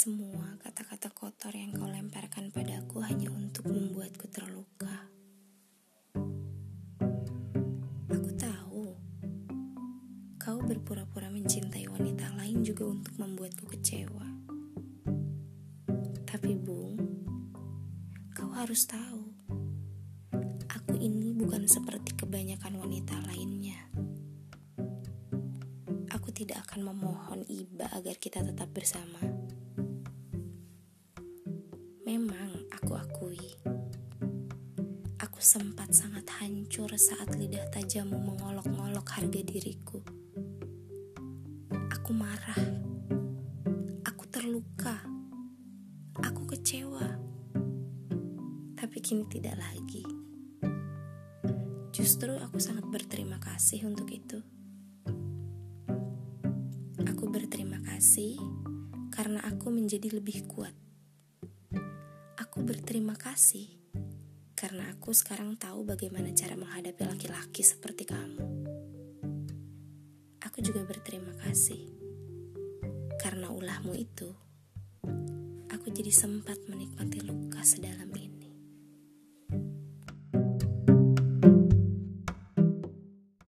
Semua kata-kata kotor yang kau lemparkan padaku hanya untuk membuatku terluka. Aku tahu kau berpura-pura mencintai wanita lain juga untuk membuatku kecewa. Tapi Bung, kau harus tahu, aku ini bukan seperti kebanyakan wanita lainnya. Aku tidak akan memohon iba agar kita tetap bersama. Aku sempat sangat hancur saat lidah tajammu mengolok-ngolok harga diriku. Aku marah, aku terluka, aku kecewa, tapi kini tidak lagi. Justru aku sangat berterima kasih untuk itu. Aku berterima kasih karena aku menjadi lebih kuat Aku berterima kasih karena aku sekarang tahu bagaimana cara menghadapi laki-laki seperti kamu. Aku juga berterima kasih karena ulahmu itu, aku jadi sempat menikmati luka sedalam ini.